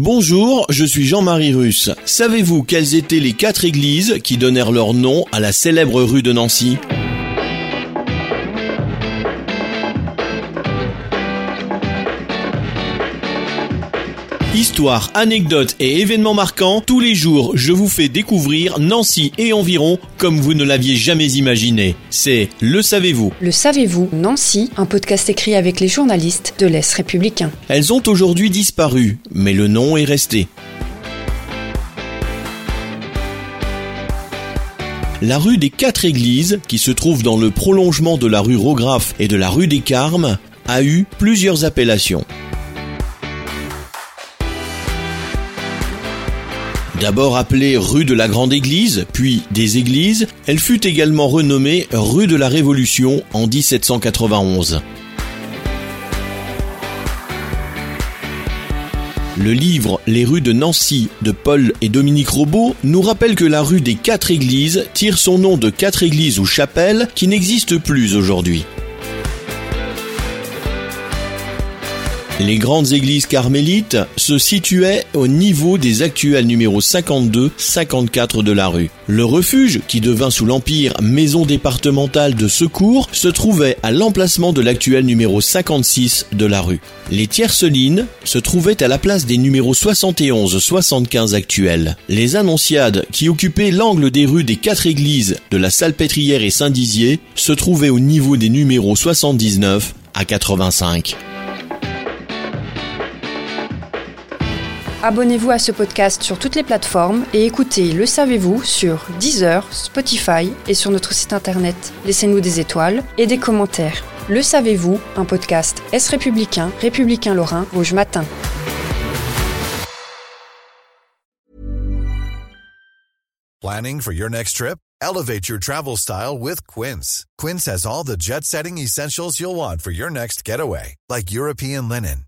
Bonjour, je suis Jean-Marie Russe. Savez-vous quelles étaient les quatre églises qui donnèrent leur nom à la célèbre rue de Nancy? Histoire, anecdotes et événements marquants, tous les jours je vous fais découvrir Nancy et environ comme vous ne l'aviez jamais imaginé. C'est Le Savez-vous. Le savez-vous, Nancy, un podcast écrit avec les journalistes de l'Est républicain. Elles ont aujourd'hui disparu, mais le nom est resté. La rue des Quatre Églises, qui se trouve dans le prolongement de la rue Rograff et de la rue des Carmes, a eu plusieurs appellations. D'abord appelée rue de la Grande Église, puis des Églises, elle fut également renommée rue de la Révolution en 1791. Le livre Les rues de Nancy de Paul et Dominique Robot nous rappelle que la rue des Quatre Églises tire son nom de quatre églises ou chapelles qui n'existent plus aujourd'hui. Les grandes églises carmélites se situaient au niveau des actuels numéros 52, 54 de la rue. Le refuge, qui devint sous l'Empire maison départementale de secours, se trouvait à l'emplacement de l'actuel numéro 56 de la rue. Les tiercelines se trouvaient à la place des numéros 71, 75 actuels. Les annonciades, qui occupaient l'angle des rues des quatre églises de la Salpêtrière et Saint-Dizier, se trouvaient au niveau des numéros 79 à 85. Abonnez-vous à ce podcast sur toutes les plateformes et écoutez Le Savez-vous sur Deezer, Spotify et sur notre site internet. Laissez-nous des étoiles et des commentaires. Le Savez-vous, un podcast Est républicain, républicain lorrain, Rouge Matin. Planning for your next trip? Elevate your travel style with Quince. Quince has all the jet setting essentials you'll want for your next getaway, like European linen